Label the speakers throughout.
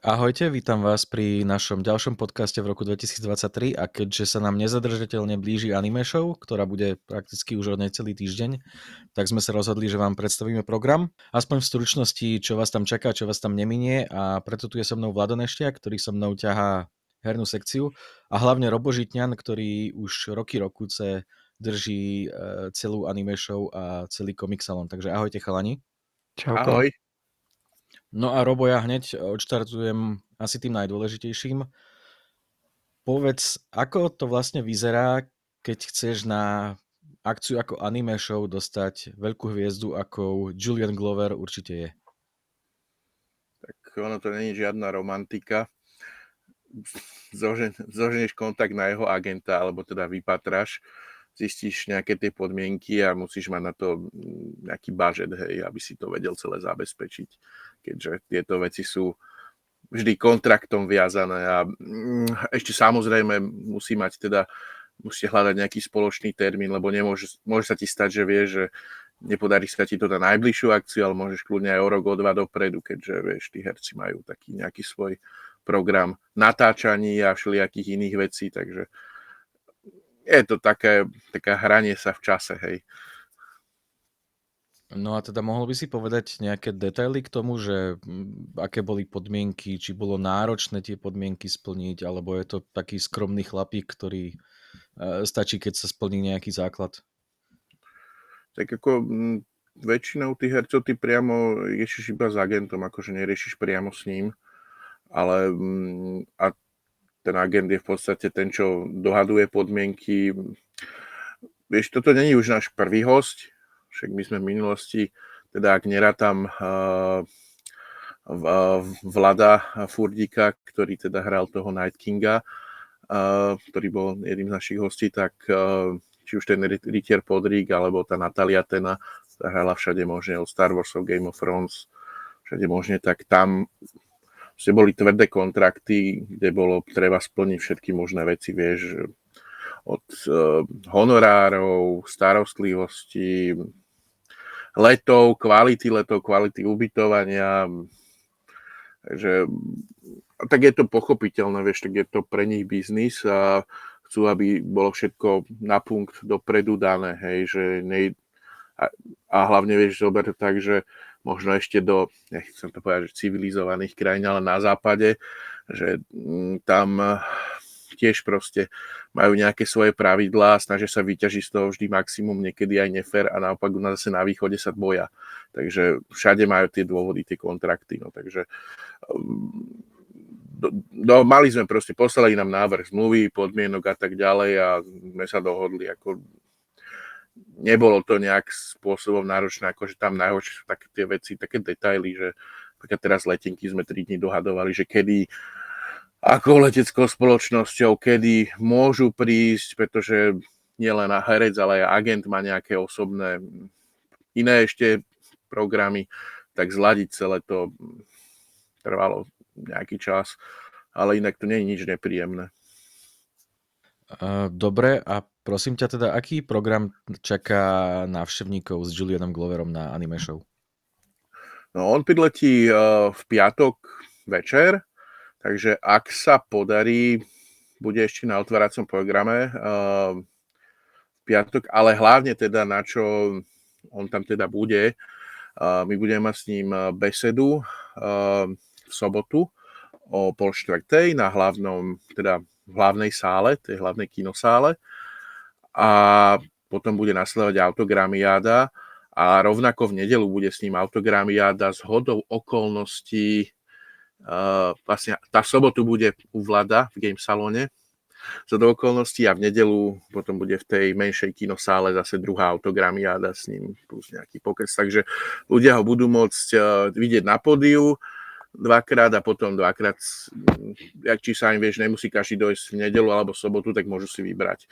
Speaker 1: Ahojte, vítam vás pri našom ďalšom podcaste v roku 2023 a keďže sa nám nezadržateľne blíži anime show, ktorá bude prakticky už od necelý týždeň, tak sme sa rozhodli, že vám predstavíme program. Aspoň v stručnosti, čo vás tam čaká, čo vás tam neminie a preto tu je so mnou Vlado Neštia, ktorý so mnou ťahá hernú sekciu a hlavne Robo Žitňan, ktorý už roky rokuce drží e, celú anime show a celý komik salon. Takže ahojte chalani.
Speaker 2: Čauko. Ahoj.
Speaker 1: No a Robo, ja hneď odštartujem asi tým najdôležitejším. Povedz, ako to vlastne vyzerá, keď chceš na akciu ako anime show dostať veľkú hviezdu, ako Julian Glover určite je.
Speaker 2: Tak ono to není žiadna romantika. Zožen, zoženeš kontakt na jeho agenta, alebo teda vypatraš, zistíš nejaké tie podmienky a musíš mať na to nejaký budget, hej, aby si to vedel celé zabezpečiť keďže tieto veci sú vždy kontraktom viazané a mm, ešte samozrejme musí mať teda, musíte hľadať nejaký spoločný termín, lebo nemôže, môže sa ti stať, že vieš, že nepodarí sa ti to na najbližšiu akciu, ale môžeš kľudne aj o rok, o dva dopredu, keďže vieš, tí herci majú taký nejaký svoj program natáčaní a všelijakých iných vecí, takže je to také, taká hranie sa v čase, hej.
Speaker 1: No a teda mohol by si povedať nejaké detaily k tomu, že mm, aké boli podmienky, či bolo náročné tie podmienky splniť, alebo je to taký skromný chlapík, ktorý uh, stačí, keď sa splní nejaký základ?
Speaker 2: Tak ako mm, väčšinou tých hercov ty priamo riešiš iba s agentom, akože neriešiš priamo s ním, ale mm, a ten agent je v podstate ten, čo dohaduje podmienky. Vieš, toto není už náš prvý host, však my sme v minulosti, teda ak nerátam uh, Vlada Furdíka, ktorý teda hral toho Night Kinga, uh, ktorý bol jedným z našich hostí, tak či už ten Rytier Podrík, alebo tá Natalia Tena, tá hrala všade možne od Star Wars, Game of Thrones, všade možne, tak tam ste boli tvrdé kontrakty, kde bolo treba splniť všetky možné veci, vieš, od honorárov, starostlivosti, letov, kvality letov, kvality ubytovania. Takže tak je to pochopiteľné, vieš, tak je to pre nich biznis a chcú, aby bolo všetko na punkt dopredu dané, hej, že nej, a, a hlavne, vieš, zober to tak, že možno ešte do, nechcem to povedať, že civilizovaných krajín, ale na západe, že tam tiež proste majú nejaké svoje pravidlá, snažia sa vyťažiť z toho vždy maximum, niekedy aj nefer a naopak na zase na východe sa boja. Takže všade majú tie dôvody, tie kontrakty. No, takže do, do, mali sme proste, poslali nám návrh zmluvy, podmienok a tak ďalej a sme sa dohodli, ako nebolo to nejak spôsobom náročné, akože tam najhoršie sú také tie veci, také detaily, že teraz letenky sme 3 dní dohadovali, že kedy ako leteckou spoločnosťou, kedy môžu prísť, pretože nielen herec, ale aj agent má nejaké osobné iné ešte programy, tak zladiť celé to trvalo nejaký čas, ale inak to nie je nič nepríjemné.
Speaker 1: Dobre, a prosím ťa teda, aký program čaká návštevníkov s Julianom Gloverom na anime show?
Speaker 2: No, on priletí v piatok večer, Takže ak sa podarí, bude ešte na otváracom programe uh, v piatok, ale hlavne teda na čo on tam teda bude. Uh, my budeme mať s ním besedu uh, v sobotu o pol štvrtej na hlavnom, teda v hlavnej sále, tej hlavnej kinosále. A potom bude nasledovať autogramiáda a rovnako v nedelu bude s ním autogramiáda s hodou okolností Uh, vlastne tá sobotu bude u Vlada v Game Salone za do okolností a v nedelu potom bude v tej menšej kinosále zase druhá autogramiáda s ním plus nejaký pokres. Takže ľudia ho budú môcť uh, vidieť na pódiu dvakrát a potom dvakrát, ak či sa im vieš, nemusí každý dojsť v nedelu alebo sobotu, tak môžu si vybrať.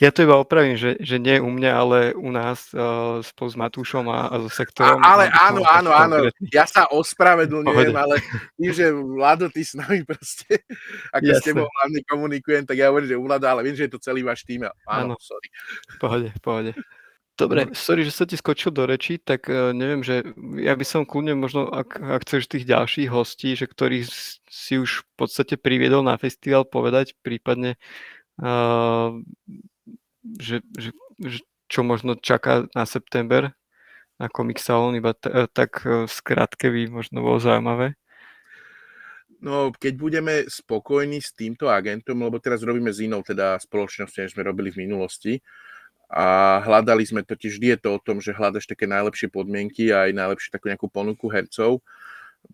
Speaker 3: Ja to iba opravím, že, že nie u mňa, ale u nás uh, spolu s Matúšom a, a so sektorom.
Speaker 2: A, ale áno, áno, áno, ja sa ospravedlňujem, ale tým, že Vlado, ty s nami proste, ako Jasne. s tebou hlavne komunikujem, tak ja hovorím, že u Vlada, ale viem, že je to celý váš tým. Áno, áno. sorry.
Speaker 3: Pohode, pohode. Dobre, sorry, že sa ti skočil do reči, tak uh, neviem, že ja by som kľudne možno, ak, ak chceš tých ďalších hostí, že ktorých si už v podstate priviedol na festival povedať, prípadne, uh, že, že, že čo možno čaká na september na Comic Salon, iba t- e, tak uh, skrátke by možno bolo zaujímavé.
Speaker 2: No, keď budeme spokojní s týmto agentom, lebo teraz robíme s inou teda spoločnosťou, než sme robili v minulosti, a hľadali sme totiž, vždy je to o tom, že hľadaš také najlepšie podmienky a aj najlepšie takú nejakú ponuku hercov.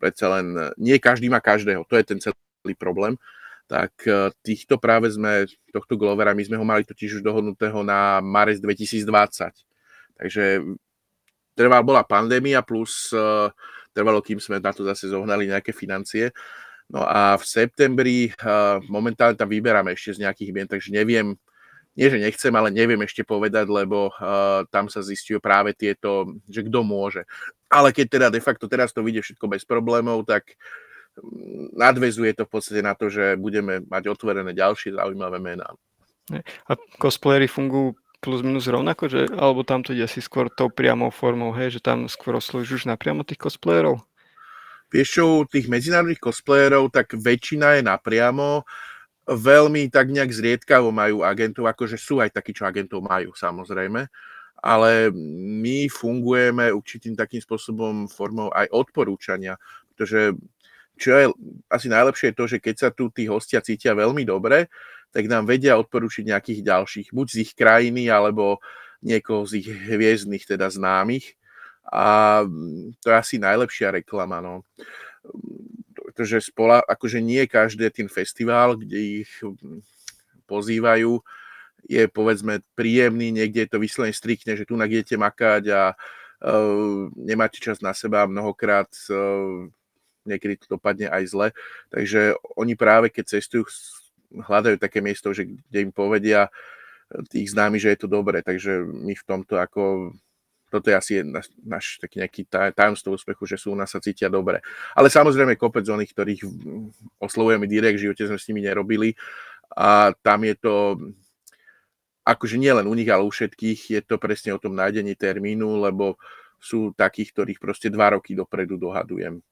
Speaker 2: Predsa len nie každý má každého, to je ten celý problém. Tak e, týchto práve sme, tohto Glovera, my sme ho mali totiž už dohodnutého na marec 2020. Takže trvala, bola pandémia plus uh, trvalo, kým sme na to zase zohnali nejaké financie. No a v septembri uh, momentálne tam vyberáme ešte z nejakých mien, takže neviem, nie, že nechcem, ale neviem ešte povedať, lebo tam sa zistujú práve tieto, že kto môže. Ale keď teda de facto teraz to vyjde všetko bez problémov, tak nadvezuje to v podstate na to, že budeme mať otvorené ďalšie zaujímavé mená.
Speaker 3: A cosplayery fungujú plus minus rovnako, že, alebo tam to ide asi skôr tou priamou formou, hej, že tam skôr oslovíš už napriamo tých cosplayerov?
Speaker 2: Vieš čo, tých medzinárodných cosplayerov, tak väčšina je napriamo, veľmi tak nejak zriedkavo majú agentov, akože sú aj takí, čo agentov majú samozrejme, ale my fungujeme určitým takým spôsobom formou aj odporúčania, pretože čo je asi najlepšie je to, že keď sa tu tí hostia cítia veľmi dobre, tak nám vedia odporúčiť nejakých ďalších, buď z ich krajiny, alebo niekoho z ich hviezdnych, teda známych. A to je asi najlepšia reklama. No pretože spola, akože nie každý ten festival, kde ich hm, pozývajú, je povedzme príjemný, niekde je to vyslovene striktne, že tu idete makať a uh, nemáte čas na seba mnohokrát uh, niekedy to dopadne aj zle. Takže oni práve keď cestujú, hľadajú také miesto, že, kde im povedia tých známi, že je to dobré. Takže my v tomto ako toto je asi náš, náš taký nejaký tajomstvo úspechu, že sú u nás sa cítia dobre. Ale samozrejme kopec oných, ktorých oslovujeme direkt, v živote sme s nimi nerobili a tam je to akože nie len u nich, ale u všetkých je to presne o tom nájdení termínu, lebo sú takých, ktorých proste dva roky dopredu dohadujem.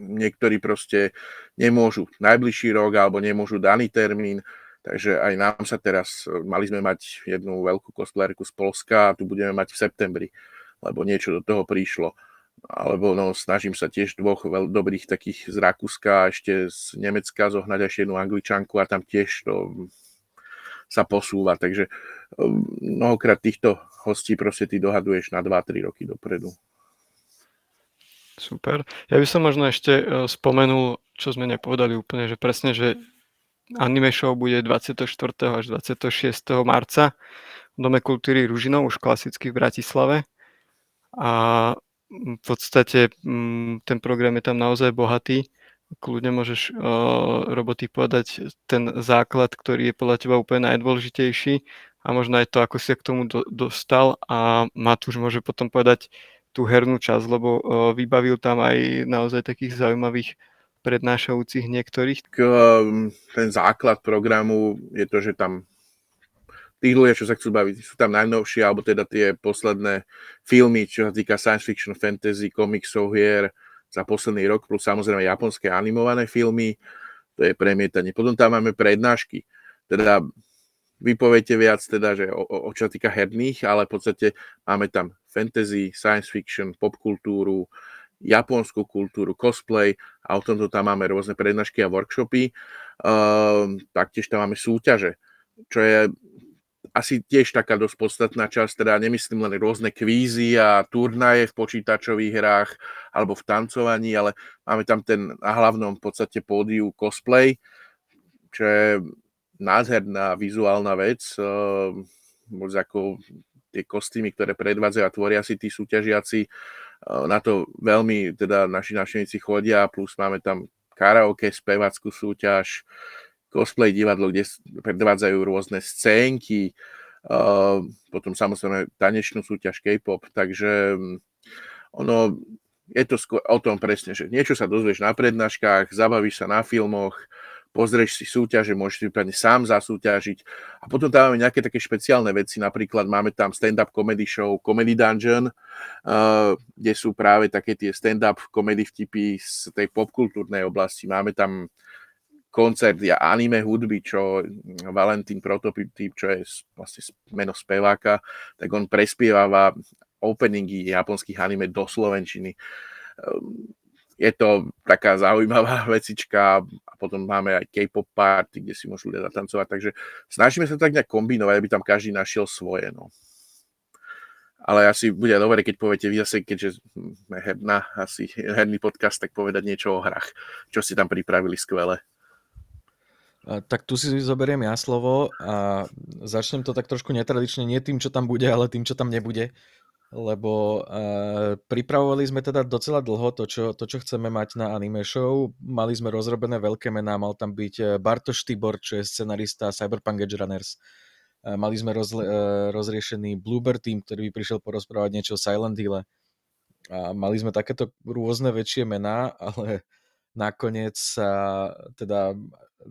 Speaker 2: Niektorí proste nemôžu najbližší rok alebo nemôžu daný termín, Takže aj nám sa teraz, mali sme mať jednu veľkú cosplayerku z Polska a tu budeme mať v septembri, lebo niečo do toho prišlo. Alebo no, snažím sa tiež dvoch veľ, dobrých takých z Rakúska a ešte z Nemecka zohnať ešte jednu angličanku a tam tiež to sa posúva. Takže um, mnohokrát týchto hostí proste ty dohaduješ na 2-3 roky dopredu.
Speaker 3: Super. Ja by som možno ešte e, spomenul, čo sme nepovedali úplne, že presne, že Anime show bude 24. až 26. marca v Dome kultúry Ružinov, už klasicky v Bratislave. A v podstate ten program je tam naozaj bohatý. Kľudne môžeš uh, roboty povedať ten základ, ktorý je podľa teba úplne najdôležitejší a možno aj to, ako si k tomu do, dostal a Matúš môže potom povedať tú hernú časť, lebo uh, vybavil tam aj naozaj takých zaujímavých prednášajúcich niektorých?
Speaker 2: Um, ten základ programu je to, že tam tých ľudia, čo sa chcú baviť, sú tam najnovšie, alebo teda tie posledné filmy, čo sa týka science fiction, fantasy, komiksov, hier za posledný rok, plus samozrejme japonské animované filmy, to je premietanie. Potom tam máme prednášky, teda vy poviete viac teda, že o, o, čo sa týka herných, ale v podstate máme tam fantasy, science fiction, popkultúru, japonskú kultúru, cosplay a o tomto tam máme rôzne prednášky a workshopy. Uh, taktiež tam máme súťaže, čo je asi tiež taká dosť podstatná časť, teda nemyslím len rôzne kvízy a turnaje v počítačových hrách alebo v tancovaní, ale máme tam ten na hlavnom v podstate pódiu cosplay, čo je nádherná vizuálna vec, uh, ako tie kostýmy, ktoré predvádzajú a tvoria si tí súťažiaci, na to veľmi teda naši návštevníci chodia, plus máme tam karaoke, spevackú súťaž, cosplay divadlo, kde predvádzajú rôzne scénky, potom samozrejme tanečnú súťaž K-pop, takže mm, ono, je to skôr o tom presne, že niečo sa dozvieš na prednáškach, zabavíš sa na filmoch, pozrieš si súťaže, môžeš si úplne sám zasúťažiť. A potom tam máme nejaké také špeciálne veci, napríklad máme tam stand-up comedy show Comedy Dungeon, uh, kde sú práve také tie stand-up comedy vtipy z tej popkultúrnej oblasti. Máme tam koncert a anime hudby, čo Valentín Prototyp, čo je vlastne meno speváka, tak on prespievava openingy japonských anime do slovenčiny. Um, je to taká zaujímavá vecička a potom máme aj K-pop party, kde si môžu ľudia zatancovať, takže snažíme sa tak nejak kombinovať, aby tam každý našiel svoje. No. Ale asi bude dobre, keď poviete vy zase, keďže sme herná, asi herný podcast, tak povedať niečo o hrách, čo si tam pripravili skvele.
Speaker 1: Tak tu si zoberiem ja slovo a začnem to tak trošku netradične, nie tým, čo tam bude, ale tým, čo tam nebude lebo uh, pripravovali sme teda docela dlho to čo, to, čo chceme mať na anime show. Mali sme rozrobené veľké mená, mal tam byť eh, Bartoš Tibor, čo je scenarista Cyberpunk Edge Runners. Uh, mali sme roz, uh, rozriešený Bluebird Team, ktorý by prišiel porozprávať niečo o Silent Hill. A mali sme takéto rôzne väčšie mená, ale nakoniec sa teda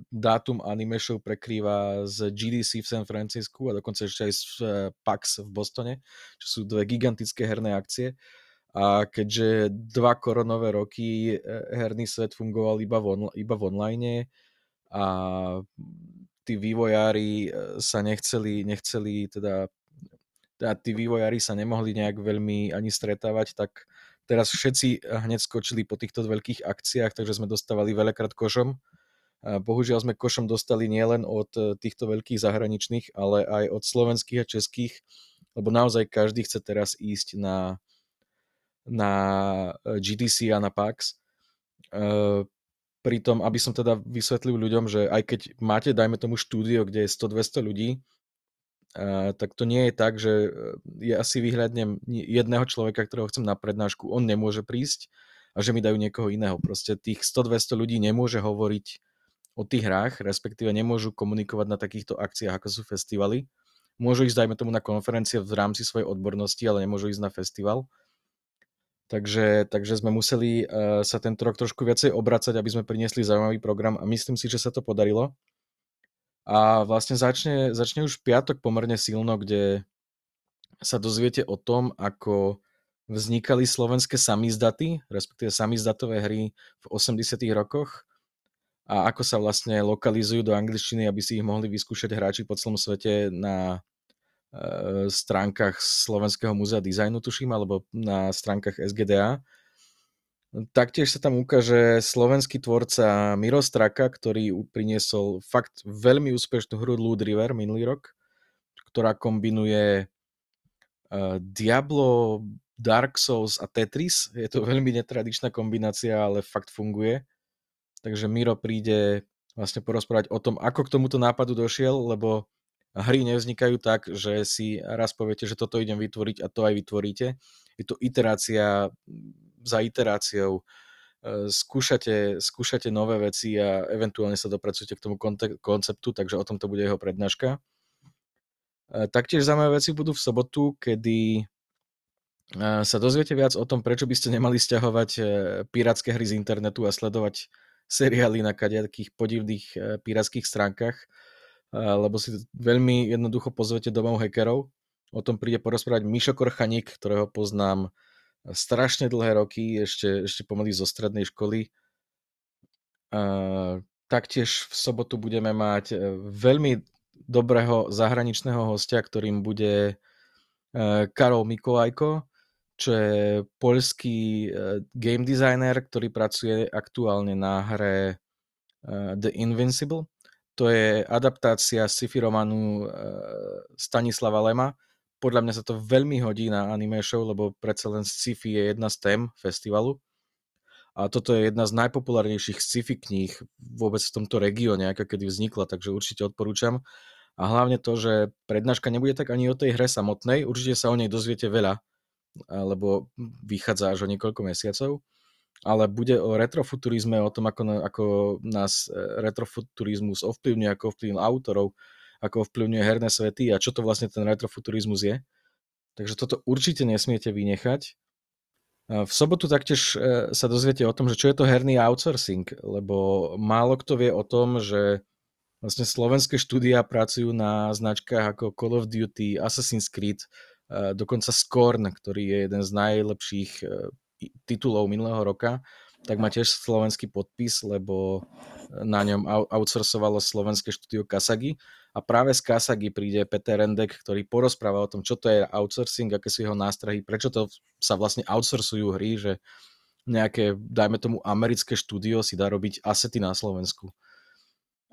Speaker 1: dátum anime show prekrýva z GDC v San Francisku a dokonca ešte aj z eh, PAX v Bostone, čo sú dve gigantické herné akcie. A keďže dva koronové roky eh, herný svet fungoval iba v, on, iba v online a tí vývojári eh, sa nechceli, nechceli teda, teda tí vývojári sa nemohli nejak veľmi ani stretávať, tak teraz všetci hneď skočili po týchto veľkých akciách, takže sme dostávali veľakrát košom Bohužiaľ sme košom dostali nielen od e, týchto veľkých zahraničných, ale aj od slovenských a českých, lebo naozaj každý chce teraz ísť na, na e, GDC a na PAX. Pritom, aby som teda vysvetlil ľuďom, že aj keď máte, dajme tomu štúdio, kde je 100-200 ľudí, tak to nie je tak, že je asi vyhľadnem jedného človeka, ktorého chcem na prednášku, on nemôže prísť a že mi dajú niekoho iného. Proste tých 100-200 ľudí nemôže hovoriť o tých hrách, respektíve nemôžu komunikovať na takýchto akciách, ako sú festivaly. Môžu ísť, dajme tomu, na konferencie v rámci svojej odbornosti, ale nemôžu ísť na festival. Takže, takže sme museli uh, sa tento rok trošku viacej obracať, aby sme priniesli zaujímavý program a myslím si, že sa to podarilo. A vlastne začne, začne už piatok pomerne silno, kde sa dozviete o tom, ako vznikali slovenské samizdaty, respektíve samizdatové hry v 80 rokoch a ako sa vlastne lokalizujú do angličtiny, aby si ich mohli vyskúšať hráči po celom svete na e, stránkach Slovenského múzea dizajnu, tuším, alebo na stránkach SGDA. Taktiež sa tam ukáže slovenský tvorca Miro Straka, ktorý priniesol fakt veľmi úspešnú hru Loot River minulý rok, ktorá kombinuje uh, Diablo, Dark Souls a Tetris. Je to veľmi netradičná kombinácia, ale fakt funguje. Takže Miro príde vlastne porozprávať o tom, ako k tomuto nápadu došiel, lebo hry nevznikajú tak, že si raz poviete, že toto idem vytvoriť a to aj vytvoríte. Je to iterácia za iteráciou. E, skúšate, skúšate nové veci a eventuálne sa dopracujete k tomu konceptu, takže o tomto bude jeho prednáška. E, taktiež zaujímavé veci budú v sobotu, kedy e, sa dozviete viac o tom, prečo by ste nemali stiahovať pirátske hry z internetu a sledovať seriály na kadejakých podivných pirátskych stránkach, lebo si veľmi jednoducho pozvete domov hackerov. O tom príde porozprávať Mišo Korchanik, ktorého poznám strašne dlhé roky, ešte, ešte pomaly zo strednej školy. Taktiež v sobotu budeme mať veľmi dobrého zahraničného hostia, ktorým bude Karol Mikolajko, čo je poľský uh, game designer, ktorý pracuje aktuálne na hre The Invincible. To je adaptácia sci-fi románu Stanislava Lema. Podľa mňa sa to veľmi hodí na anime show, lebo predsa len sci-fi je jedna z tém festivalu. A toto je jedna z najpopulárnejších sci-fi kníh vôbec v tomto regióne, aká kedy vznikla, takže určite odporúčam. A hlavne to, že prednáška nebude tak ani o tej hre samotnej, určite sa o nej dozviete veľa, lebo vychádza až o niekoľko mesiacov, ale bude o retrofuturizme, o tom, ako, ako nás e, retrofuturizmus ovplyvňuje, ako ovplyvňuje autorov, ako ovplyvňuje herné svety a čo to vlastne ten retrofuturizmus je. Takže toto určite nesmiete vynechať. V sobotu taktiež e, sa dozviete o tom, že čo je to herný outsourcing, lebo málo kto vie o tom, že vlastne slovenské štúdia pracujú na značkách ako Call of Duty, Assassin's Creed, dokonca Scorn, ktorý je jeden z najlepších e, titulov minulého roka, tak má tiež slovenský podpis, lebo na ňom outsourcovalo slovenské štúdio Kasagi a práve z Kasagi príde Peter Rendek, ktorý porozpráva o tom, čo to je outsourcing, aké sú jeho nástrahy, prečo to sa vlastne outsourcujú hry, že nejaké, dajme tomu, americké štúdio si dá robiť asety na Slovensku.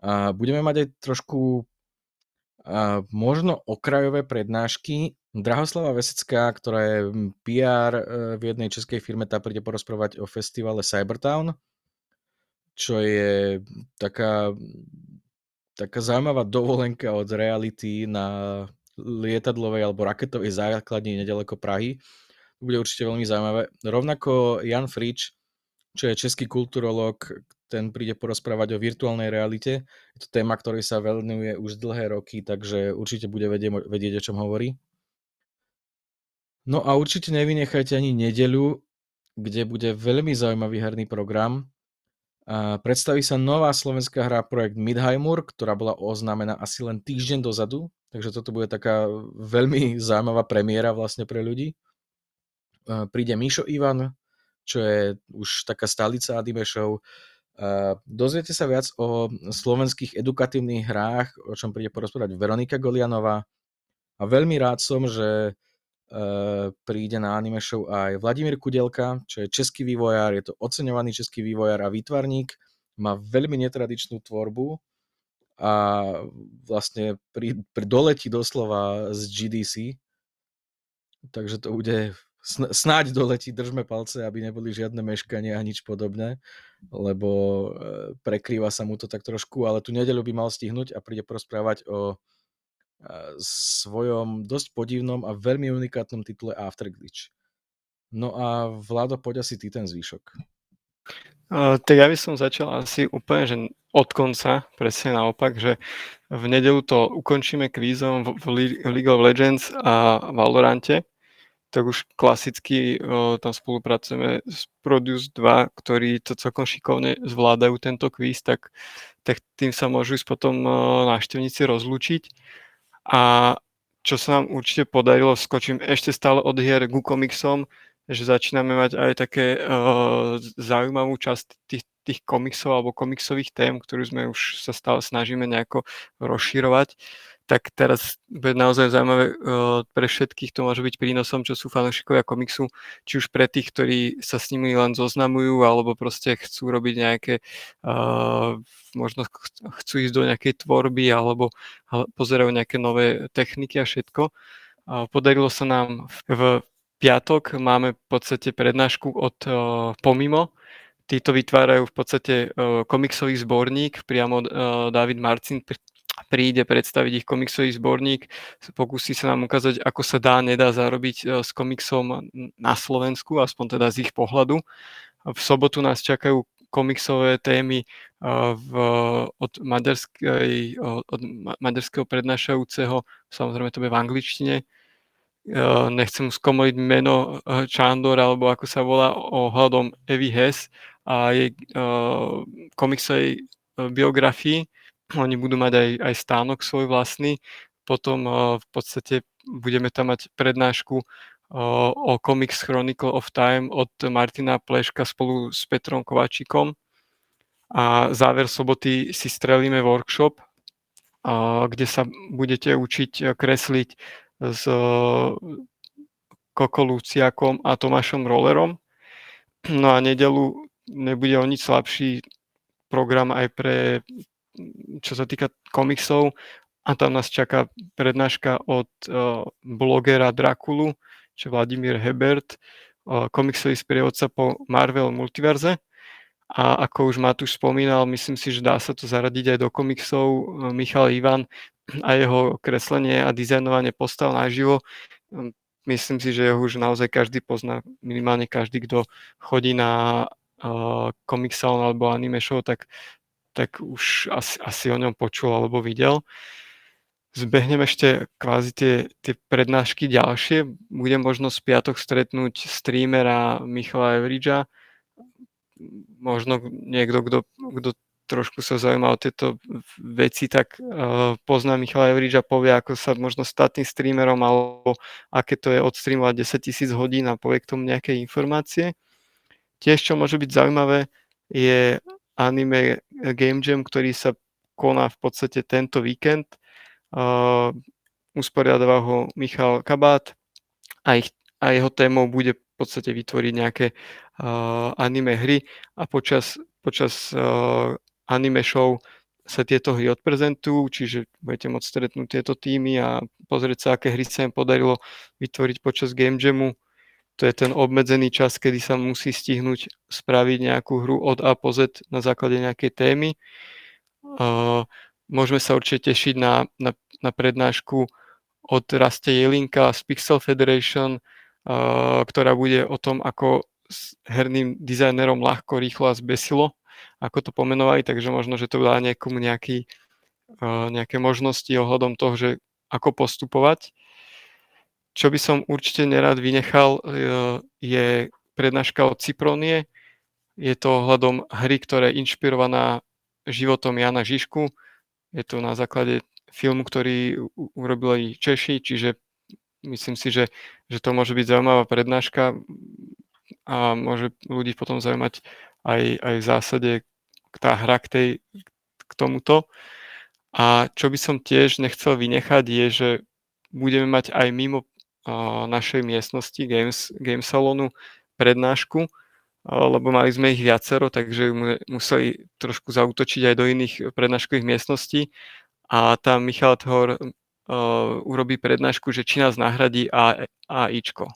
Speaker 1: A budeme mať aj trošku a možno okrajové prednášky. Drahoslava Vesecká, ktorá je PR e, v jednej českej firme, tá príde porozprávať o festivale Cybertown, čo je taká taká zaujímavá dovolenka od reality na lietadlovej alebo raketovej základni nedaleko Prahy. Bude určite veľmi zaujímavé. Rovnako Jan Frič, čo je český kulturolog, ten príde porozprávať o virtuálnej realite. Je to téma, ktorej sa venuje už dlhé roky, takže určite bude vedieť, vedieť o čom hovorí. No a určite nevynechajte ani nedeľu, kde bude veľmi zaujímavý herný program. Predstaví sa nová slovenská hra projekt Midheimur, ktorá bola oznámená asi len týždeň dozadu, takže toto bude taká veľmi zaujímavá premiéra vlastne pre ľudí. Príde Mišo Ivan, čo je už taká stálica anime show. A dozviete sa viac o slovenských edukatívnych hrách, o čom príde porozprávať Veronika Golianová. A veľmi rád som, že príde na anime show aj Vladimír Kudelka, čo je český vývojár, je to oceňovaný český vývojár a výtvarník, má veľmi netradičnú tvorbu a vlastne pri, pri doletí doslova z GDC, takže to bude snáď doletí, držme palce, aby neboli žiadne meškania a nič podobné, lebo eh, prekrýva sa mu to tak trošku, ale tu nedeľu by mal stihnúť a príde porozprávať o svojom dosť podivnom a veľmi unikátnom titule Afterglitch. No a Vlado, poď asi ty ten zvýšok.
Speaker 3: Uh, tak ja by som začal asi úplne, že od konca, presne naopak, že v nedelu to ukončíme kvízom v, v League of Legends a Valorante, tak už klasicky uh, tam spolupracujeme s Produce 2, ktorí to celkom šikovne zvládajú tento kvíz, tak, tak tým sa môžu ísť potom uh, návštevníci rozlúčiť. A čo sa nám určite podarilo, skočím ešte stále od hier ku komiksom, že začíname mať aj také uh, zaujímavú časť tých, tých komiksov alebo komiksových tém, ktorú sme už sa stále snažíme nejako rozširovať tak teraz bude naozaj zaujímavé uh, pre všetkých, to môže byť prínosom, čo sú fanúšikovia komiksu, či už pre tých, ktorí sa s nimi len zoznamujú, alebo proste chcú robiť nejaké, uh, možno chcú ísť do nejakej tvorby, alebo pozerajú nejaké nové techniky a všetko. Podarilo sa nám v piatok, máme v podstate prednášku od uh, Pomimo, Títo vytvárajú v podstate komiksový zborník, priamo David Marcin príde predstaviť ich komiksový zborník, pokusí sa nám ukázať, ako sa dá, nedá zarobiť e, s komiksom na Slovensku, aspoň teda z ich pohľadu. V sobotu nás čakajú komiksové témy e, v, od, maďarskej, od maďarského prednášajúceho, samozrejme to bude v angličtine, e, nechcem skomoliť meno Chandor, alebo ako sa volá, ohľadom Evy Hess a jej komiksovej biografii oni budú mať aj, aj stánok svoj vlastný. Potom uh, v podstate budeme tam mať prednášku uh, o Comics Chronicle of Time od Martina Pleška spolu s Petrom Kovačikom. A záver soboty si strelíme workshop, uh, kde sa budete učiť kresliť s Koko Luciakom a Tomášom Rollerom. No a nedelu nebude o nič slabší program aj pre čo sa týka komiksov a tam nás čaká prednáška od uh, blogera Drakulu, čo Vladimír Hebert, uh, komiksový sprievodca po Marvel Multiverze. A ako už Matúš spomínal, myslím si, že dá sa to zaradiť aj do komiksov. Uh, Michal Ivan a jeho kreslenie a dizajnovanie postav naživo. Myslím si, že ho už naozaj každý pozná, minimálne každý, kto chodí na uh, Comic alebo anime show, tak tak už asi, asi o ňom počul alebo videl. zbehnem ešte kvázi tie, tie prednášky ďalšie. Bude možno z piatok stretnúť streamera Michala Evridža, možno niekto, kto, kto trošku sa zaujíma o tieto veci, tak uh, pozná Michala Evridža, povie, ako sa možno stať tým streamerom, alebo aké to je odstreamovať 10 tisíc hodín a povie k tomu nejaké informácie. Tiež, čo môže byť zaujímavé, je anime Game Jam, ktorý sa koná v podstate tento víkend. Uh, usporiadáva ho Michal Kabát a, ich, a jeho témou bude v podstate vytvoriť nejaké uh, anime hry a počas, počas uh, anime show sa tieto hry odprezentujú, čiže budete môcť stretnúť tieto týmy a pozrieť sa, aké hry sa im podarilo vytvoriť počas Game Jamu. To je ten obmedzený čas, kedy sa musí stihnúť spraviť nejakú hru od A po Z na základe nejakej témy. Môžeme sa určite tešiť na, na, na prednášku od Raste Jelinka z Pixel Federation, ktorá bude o tom, ako s herným dizajnerom ľahko, rýchlo a zbesilo ako to pomenovali, takže možno, že to dá niekomu nejaký, nejaké možnosti ohľadom toho, že ako postupovať. Čo by som určite nerad vynechal, e, je prednáška od Cipronie. Je to ohľadom hry, ktorá je inšpirovaná životom Jana Žižku. Je to na základe filmu, ktorý urobili Češi, čiže myslím si, že, že to môže byť zaujímavá prednáška a môže ľudí potom zaujímať aj, aj v zásade tá hra k, tej, k tomuto. A čo by som tiež nechcel vynechať je, že budeme mať aj mimo našej miestnosti Games, Game Salonu prednášku, lebo mali sme ich viacero, takže museli trošku zautočiť aj do iných prednáškových miestností. A tam Michal Thor uh, urobí prednášku, že či nás nahradí A, AIčko,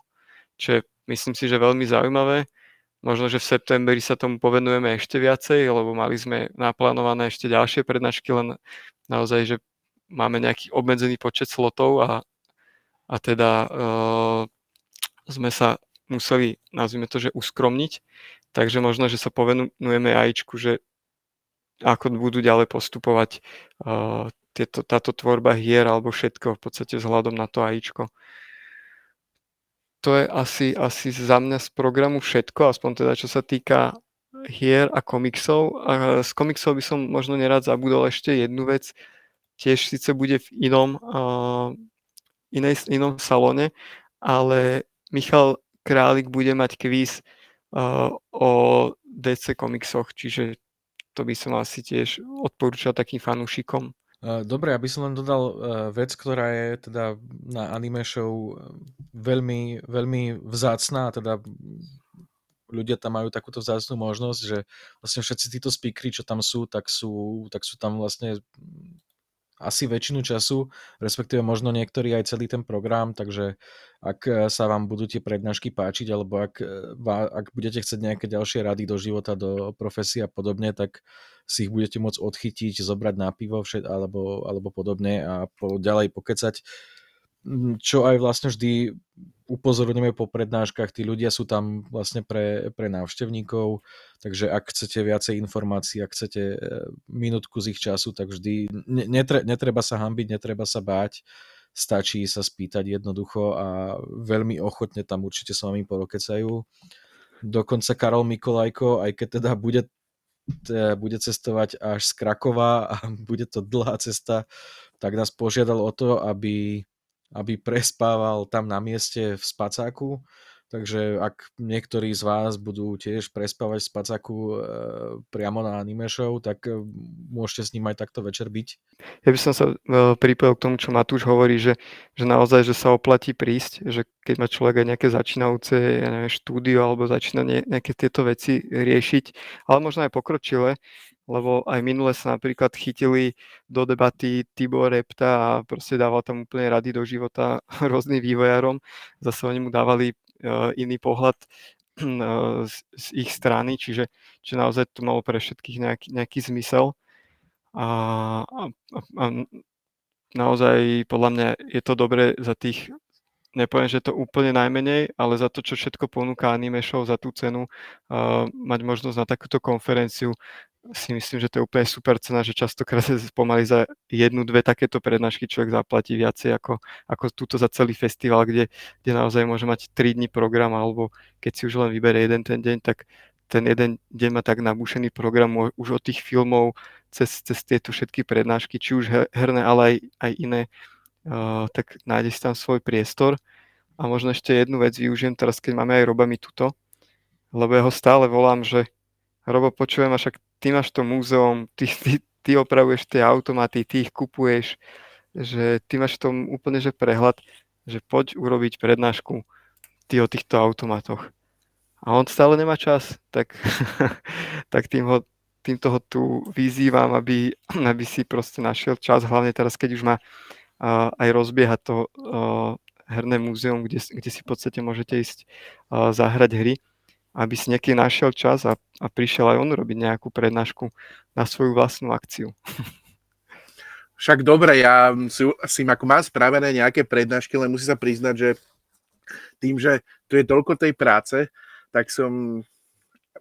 Speaker 3: čo je myslím si, že veľmi zaujímavé. Možno, že v septembri sa tomu povenujeme ešte viacej, lebo mali sme naplánované ešte ďalšie prednášky, len naozaj, že máme nejaký obmedzený počet slotov a, a teda uh, sme sa museli, nazvime to, že uskromniť. Takže možno, že sa povenujeme AIčku, že ako budú ďalej postupovať uh, tieto, táto tvorba hier alebo všetko v podstate vzhľadom na to AIčko to je asi, asi za mňa z programu všetko, aspoň teda čo sa týka hier a komiksov. A z komiksov by som možno nerad zabudol ešte jednu vec. Tiež síce bude v inom, uh, inej, inom salóne, ale Michal Králik bude mať kvíz uh, o DC komiksoch, čiže to by som asi tiež odporúčal takým fanúšikom.
Speaker 1: Dobre, aby som len dodal e, vec, ktorá je teda na anime show veľmi, veľmi vzácná, teda ľudia tam majú takúto vzácnú možnosť, že vlastne všetci títo speakery, čo tam sú, tak sú, tak sú tam vlastne asi väčšinu času, respektíve možno niektorí aj celý ten program, takže ak eh, sa vám budú tie prednášky páčiť, alebo ak, eh, ak budete chcieť nejaké ďalšie rady do života, do profesie a podobne, tak si ich budete môcť odchytiť, zobrať na pivo všet, alebo, alebo podobne a po, ďalej pokecať. Mm, čo aj vlastne vždy upozorňujeme po prednáškach, tí ľudia sú tam vlastne pre, pre návštevníkov, takže ak chcete viacej informácií, ak chcete e, minútku z ich času, tak vždy netre, netreba sa hambiť, netreba sa báť, stačí sa spýtať jednoducho a veľmi ochotne tam určite s vami porokecajú. Dokonca Karol Mikolajko, aj keď teda bude, bude cestovať až z Krakova a bude to dlhá cesta, tak nás požiadal o to, aby aby prespával tam na mieste v spacáku. Takže ak niektorí z vás budú tiež prespávať v spacáku e, priamo na anime show, tak e, môžete s ním aj takto večer byť.
Speaker 3: Ja by som sa e, pripojil k tomu, čo Matúš hovorí, že, že naozaj, že sa oplatí prísť, že keď má človek aj nejaké začínajúce ja neviem, štúdio alebo začína ne, nejaké tieto veci riešiť, ale možno aj pokročilé, lebo aj minule sa napríklad chytili do debaty Tibor Repta a proste dával tam úplne rady do života rôznym vývojárom. Zase oni mu dávali uh, iný pohľad uh, z, z ich strany, čiže, čiže naozaj to malo pre všetkých nejaký, nejaký zmysel. A, a, a naozaj podľa mňa je to dobré za tých nepoviem, že to úplne najmenej, ale za to, čo všetko ponúka Anime Show za tú cenu, uh, mať možnosť na takúto konferenciu, si myslím, že to je úplne super cena, že častokrát sa pomaly za jednu, dve takéto prednášky človek zaplatí viacej ako, ako túto za celý festival, kde, kde naozaj môže mať 3 dní program, alebo keď si už len vyberie jeden ten deň, tak ten jeden deň má tak nabúšený program už od tých filmov cez, cez tieto všetky prednášky, či už herné, ale aj, aj iné, tak nájde si tam svoj priestor. A možno ešte jednu vec využijem teraz, keď máme aj Robami tuto, lebo ja ho stále volám, že Robo, počujem, a však ty máš to múzeum, ty, ty, ty opravuješ tie automaty, ty ich kupuješ, že ty máš tom úplne že prehľad, že poď urobiť prednášku ty o týchto automatoch. A on stále nemá čas, tak, tak tým ho, týmto ho tu vyzývam, aby, aby si proste našiel čas, hlavne teraz, keď už má aj rozbiehať to herné múzeum, kde, kde si v podstate môžete ísť zahrať hry aby si niekedy našiel čas a, a prišiel aj on robiť nejakú prednášku na svoju vlastnú akciu.
Speaker 2: Však dobre, ja si, si ako mám spravené nejaké prednášky, len musím sa priznať, že tým, že tu je toľko tej práce, tak som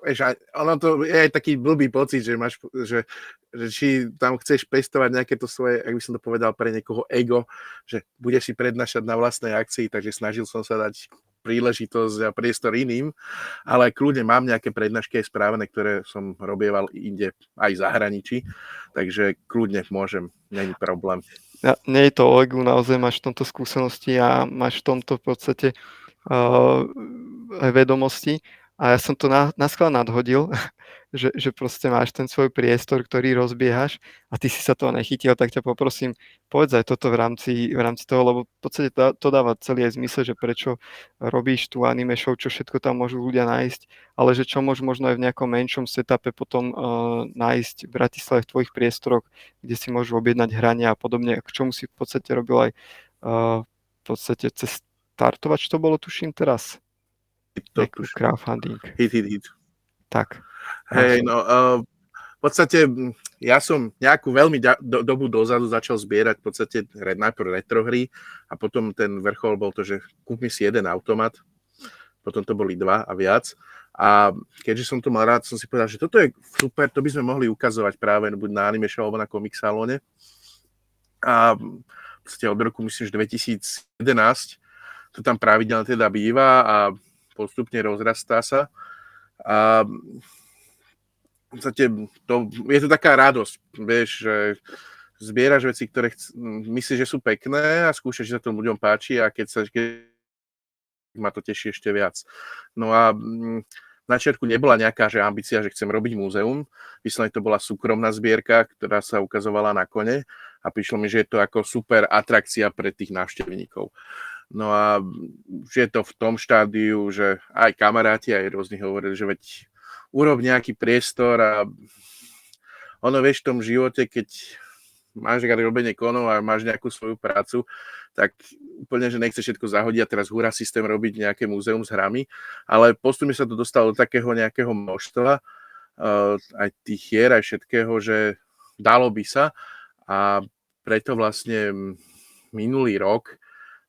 Speaker 2: vieš, ono to je aj taký blbý pocit, že máš, že, že či tam chceš pestovať nejaké to svoje, ak by som to povedal, pre niekoho ego, že budeš si prednášať na vlastnej akcii, takže snažil som sa dať príležitosť a priestor iným, ale kľudne mám nejaké prednášky aj správené, ktoré som robieval inde aj v zahraničí, takže kľudne môžem, není problém.
Speaker 3: Ja, nie je to o egu, naozaj máš v tomto skúsenosti a máš v tomto v podstate uh, vedomosti a ja som to na, na schvál nadhodil, že, že proste máš ten svoj priestor, ktorý rozbiehaš a ty si sa toho nechytil, tak ťa poprosím, povedz aj toto v rámci, v rámci toho, lebo v podstate to, to dáva celý aj zmysel, že prečo robíš tú anime show, čo všetko tam môžu ľudia nájsť, ale že čo môžu možno aj v nejakom menšom setupe potom uh, nájsť v Bratislave v tvojich priestoroch, kde si môžu objednať hrania a podobne, k čomu si v podstate robil aj uh, v podstate cez startovač to bolo, tuším, teraz
Speaker 2: to tuž...
Speaker 3: crowdfunding.
Speaker 2: Hit, hit, hit.
Speaker 3: Tak.
Speaker 2: Hej, no, uh, v podstate ja som nejakú veľmi do, dobu dozadu začal zbierať v podstate najprv retro hry a potom ten vrchol bol to, že kúpim si jeden automat, potom to boli dva a viac. A keďže som to mal rád, som si povedal, že toto je super, to by sme mohli ukazovať práve buď na Anime Show alebo na Comic Salone. A v podstate od roku, myslím, že 2011 to tam pravidelne teda býva a postupne rozrastá sa. A v podstate to, je to taká radosť, vieš, že zbieraš veci, ktoré chc- myslíš, že sú pekné a skúšaš, že sa to ľuďom páči a keď sa keď ma to teší ešte viac. No a mm, na začiatku nebola nejaká že ambícia, že chcem robiť múzeum. Vyslovene to bola súkromná zbierka, ktorá sa ukazovala na kone a prišlo mi, že je to ako super atrakcia pre tých návštevníkov. No a už je to v tom štádiu, že aj kamaráti, aj rôzni hovorili, že veď urob nejaký priestor a ono vieš v tom živote, keď máš robenie konov a máš nejakú svoju prácu, tak úplne, že nechceš všetko zahodiť a teraz húra systém robiť nejaké múzeum s hrami, ale postupne sa to dostalo do takého nejakého množstva, uh, aj tých hier, aj všetkého, že dalo by sa. A preto vlastne minulý rok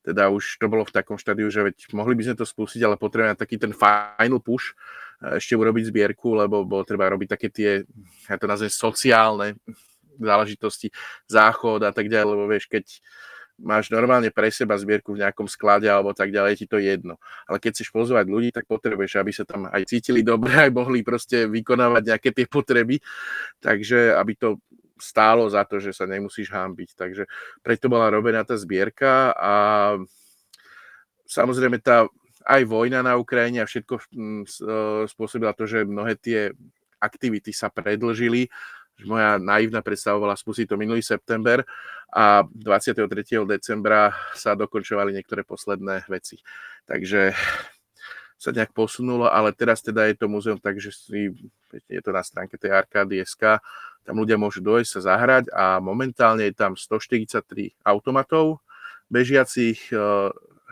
Speaker 2: teda už to bolo v takom štádiu, že veď mohli by sme to spustiť, ale potrebujeme taký ten final push, e, ešte urobiť zbierku, lebo bolo treba robiť také tie, ja to nazvem sociálne záležitosti, záchod a tak ďalej, lebo vieš, keď máš normálne pre seba zbierku v nejakom sklade alebo tak ďalej, ti to jedno. Ale keď chceš pozvať ľudí, tak potrebuješ, aby sa tam aj cítili dobre, aj mohli proste vykonávať nejaké tie potreby. Takže aby to stálo za to, že sa nemusíš hámbiť. Takže preto bola robená tá zbierka a samozrejme tá aj vojna na Ukrajine a všetko mm, e, spôsobila to, že mnohé tie aktivity sa predlžili. Moja naivná predstava bola spustiť to minulý september a 23. decembra sa dokončovali niektoré posledné veci. Takže sa nejak posunulo, ale teraz teda je to muzeum tak, že si, je to na stránke tej SK, tam ľudia môžu dojsť sa zahrať a momentálne je tam 143 automatov bežiacich, e,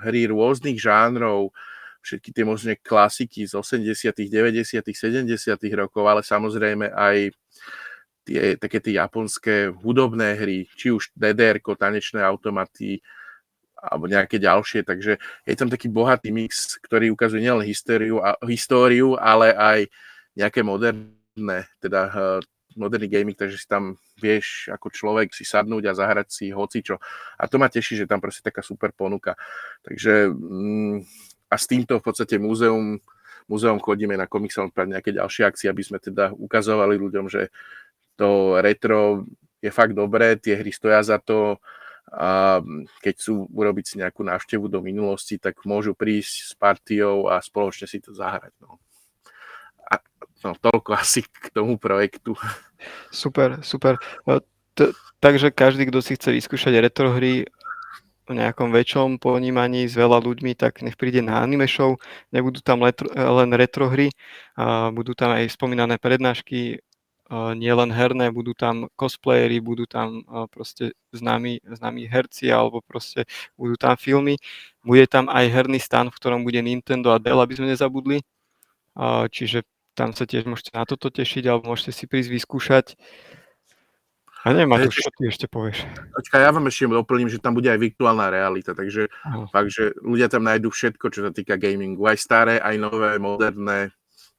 Speaker 2: hry rôznych žánrov, všetky tie možné klasiky z 80., 90., 70. rokov, ale samozrejme aj tie, také tie japonské hudobné hry, či už DDR, tanečné automaty, alebo nejaké ďalšie, takže je tam taký bohatý mix, ktorý ukazuje nielen históriu, ale aj nejaké moderné, teda uh, moderný gaming, takže si tam vieš ako človek si sadnúť a zahrať si hocičo. A to ma teší, že tam proste taká super ponuka. Takže mm, a s týmto v podstate múzeum, múzeum chodíme na Comic nejaké ďalšie akcie, aby sme teda ukazovali ľuďom, že to retro je fakt dobré, tie hry stoja za to, a keď chcú urobiť si nejakú návštevu do minulosti, tak môžu prísť s partiou a spoločne si to zahrať. No. No, toľko asi k tomu projektu.
Speaker 3: Super, super. No, t- takže každý, kto si chce vyskúšať retro hry v nejakom väčšom ponímaní s veľa ľuďmi, tak nech príde na anime show. Nebudú tam letro, len retro hry, a budú tam aj spomínané prednášky nielen herné, budú tam cosplayery, budú tam proste známi, známi herci alebo proste budú tam filmy. Bude tam aj herný stan, v ktorom bude Nintendo a Dell, aby sme nezabudli. Čiže tam sa tiež môžete na toto tešiť alebo môžete si prísť vyskúšať. A neviem, Matúš, čo ty ešte povieš?
Speaker 2: Počkaj, ja vám ešte doplním, že tam bude aj virtuálna realita, takže Aha. fakt, že ľudia tam nájdú všetko, čo sa týka gamingu. Aj staré, aj nové, moderné.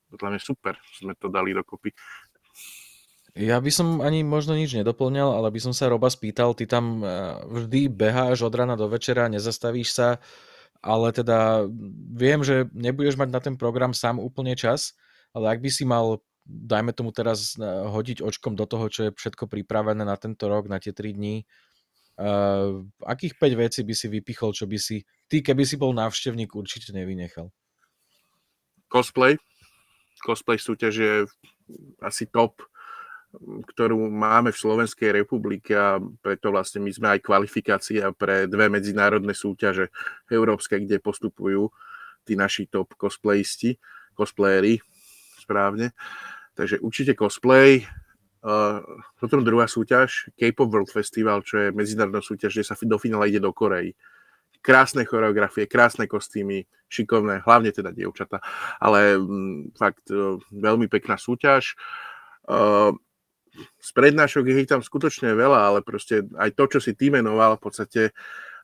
Speaker 2: Podľa mňa super, sme to dali dokopy.
Speaker 1: Ja by som ani možno nič nedoplňal, ale by som sa Roba spýtal, ty tam eh, vždy beháš od rána do večera, nezastavíš sa, ale teda viem, že nebudeš mať na ten program sám úplne čas, ale ak by si mal, dajme tomu teraz eh, hodiť očkom do toho, čo je všetko pripravené na tento rok, na tie 3 dní, uh, akých 5 vecí by si vypichol, čo by si, ty keby si bol návštevník, určite nevynechal?
Speaker 2: Cosplay. Cosplay súťaž je asi top ktorú máme v Slovenskej republike a preto vlastne my sme aj kvalifikácia pre dve medzinárodné súťaže európske, kde postupujú tí naši top cosplayisti, cosplayery, správne. Takže určite cosplay. Potom druhá súťaž, K-pop World Festival, čo je medzinárodná súťaž, kde sa do finále ide do Korei. Krásne choreografie, krásne kostýmy, šikovné, hlavne teda dievčata, ale um, fakt uh, veľmi pekná súťaž. Uh, z prednášok je ich tam skutočne veľa, ale proste aj to, čo si ty menoval, v podstate,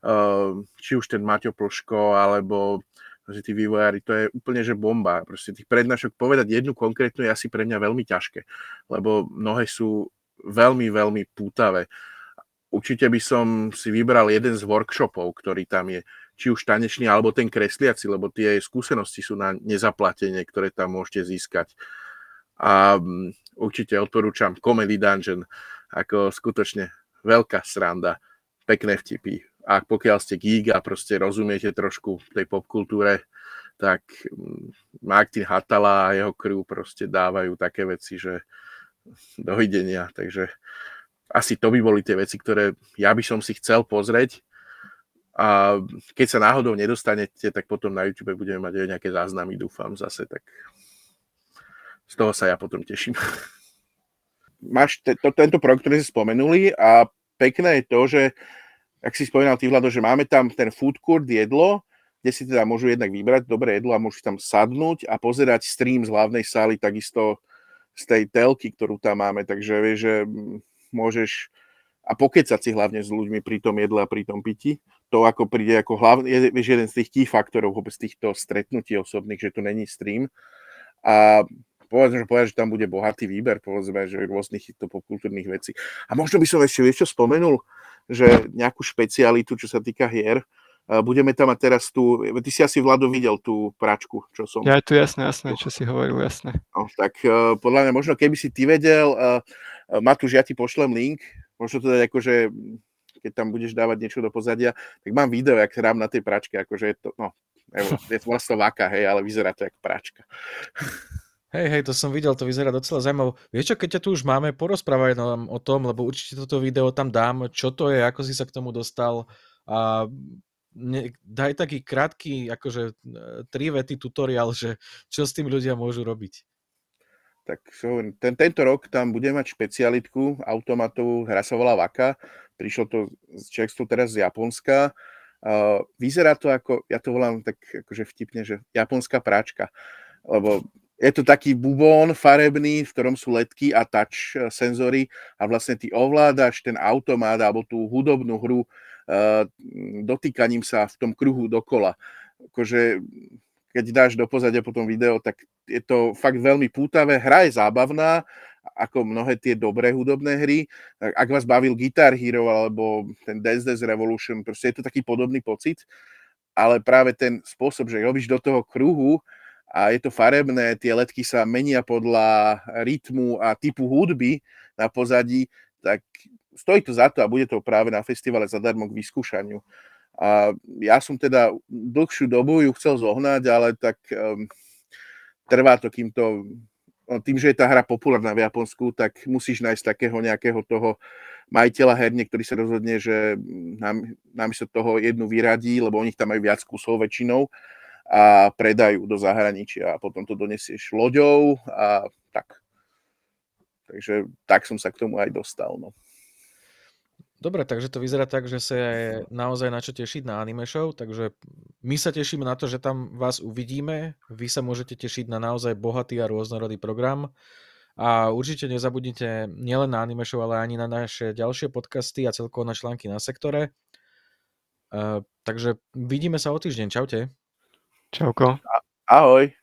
Speaker 2: uh, či už ten Maťo Plško, alebo že tí vývojári, to je úplne, že bomba. Proste tých prednášok povedať jednu konkrétnu je asi pre mňa veľmi ťažké, lebo mnohé sú veľmi, veľmi pútavé. Určite by som si vybral jeden z workshopov, ktorý tam je, či už tanečný, alebo ten kresliaci, lebo tie skúsenosti sú na nezaplatenie, ktoré tam môžete získať. A určite odporúčam Comedy Dungeon ako skutočne veľká sranda, pekné vtipy. A pokiaľ ste geek a proste rozumiete trošku tej popkultúre, tak mm, Martin Hatala a jeho crew proste dávajú také veci, že dovidenia. Takže asi to by boli tie veci, ktoré ja by som si chcel pozrieť. A keď sa náhodou nedostanete, tak potom na YouTube budeme mať aj nejaké záznamy, dúfam zase, tak z toho sa ja potom teším. máš te, to, tento projekt, ktorý si spomenuli a pekné je to, že ak si spomínal ty, Vlado, že máme tam ten food court, jedlo, kde si teda môžu jednak vybrať dobré jedlo a môžu tam sadnúť a pozerať stream z hlavnej sály, takisto z tej telky, ktorú tam máme, takže vieš, že môžeš a pokecať si hlavne s ľuďmi pri tom jedle a pri tom piti. To ako príde ako hlavný, je, vieš, jeden z tých key faktorov vôbec týchto stretnutí osobných, že tu není stream. A povedzme, že povedať, že tam bude bohatý výber, povedzme, že rôznych týchto popkultúrnych vecí. A možno by som ešte vieš čo spomenul, že nejakú špecialitu, čo sa týka hier, budeme tam mať teraz tu, ty si asi Vlado videl tú pračku, čo som...
Speaker 3: Ja, tu jasné, jasné, čo si hovoril, jasné.
Speaker 2: No, tak uh, podľa mňa možno keby si ty vedel, uh, Matúš, ja ti pošlem link, možno to dať akože, keď tam budeš dávať niečo do pozadia, tak mám video, jak hrám na tej pračke, akože je to, no, je to vlastne vaka, hej, ale vyzerá to ako pračka.
Speaker 1: Hej, hej, to som videl, to vyzerá docela zaujímavé. Vieš čo, keď ťa tu už máme, porozprávaj nám o tom, lebo určite toto video tam dám, čo to je, ako si sa k tomu dostal a ne, daj taký krátky, akože e, tri vety tutoriál, že čo s tým ľudia môžu robiť.
Speaker 2: Tak ten, tento rok tam budeme mať špecialitku automatovú, hra sa volá Vaka, prišlo to z Čekstu teraz z Japonska. Uh, vyzerá to ako, ja to volám tak akože vtipne, že japonská práčka, lebo je to taký bubón farebný, v ktorom sú ledky a touch senzory a vlastne ty ovládaš ten automat alebo tú hudobnú hru uh, dotýkaním sa v tom kruhu dokola. Akože keď dáš do pozadia potom video, tak je to fakt veľmi pútavé. Hra je zábavná, ako mnohé tie dobré hudobné hry. Ak vás bavil Guitar Hero alebo ten Dance Dance Revolution, proste je to taký podobný pocit, ale práve ten spôsob, že robíš do toho kruhu a je to farebné, tie letky sa menia podľa rytmu a typu hudby na pozadí, tak stojí to za to a bude to práve na festivale zadarmo k vyskúšaniu. A ja som teda dlhšiu dobu ju chcel zohnať, ale tak um, trvá to, kým to no, tým, že je tá hra populárna v Japonsku, tak musíš nájsť takého nejakého toho majiteľa herne, ktorý sa rozhodne, že nám, namiesto toho jednu vyradí, lebo oni tam majú viac kusov väčšinou a predajú do zahraničia a potom to donesieš loďou a tak. Takže tak som sa k tomu aj dostal. No.
Speaker 1: Dobre, takže to vyzerá tak, že sa je naozaj na čo tešiť na anime show, takže my sa tešíme na to, že tam vás uvidíme, vy sa môžete tešiť na naozaj bohatý a rôznorodý program a určite nezabudnite nielen na anime show, ale ani na naše ďalšie podcasty a celkovo na články na sektore. Uh, takže vidíme sa o týždeň, čaute.
Speaker 3: Čauko.
Speaker 2: Ahoj.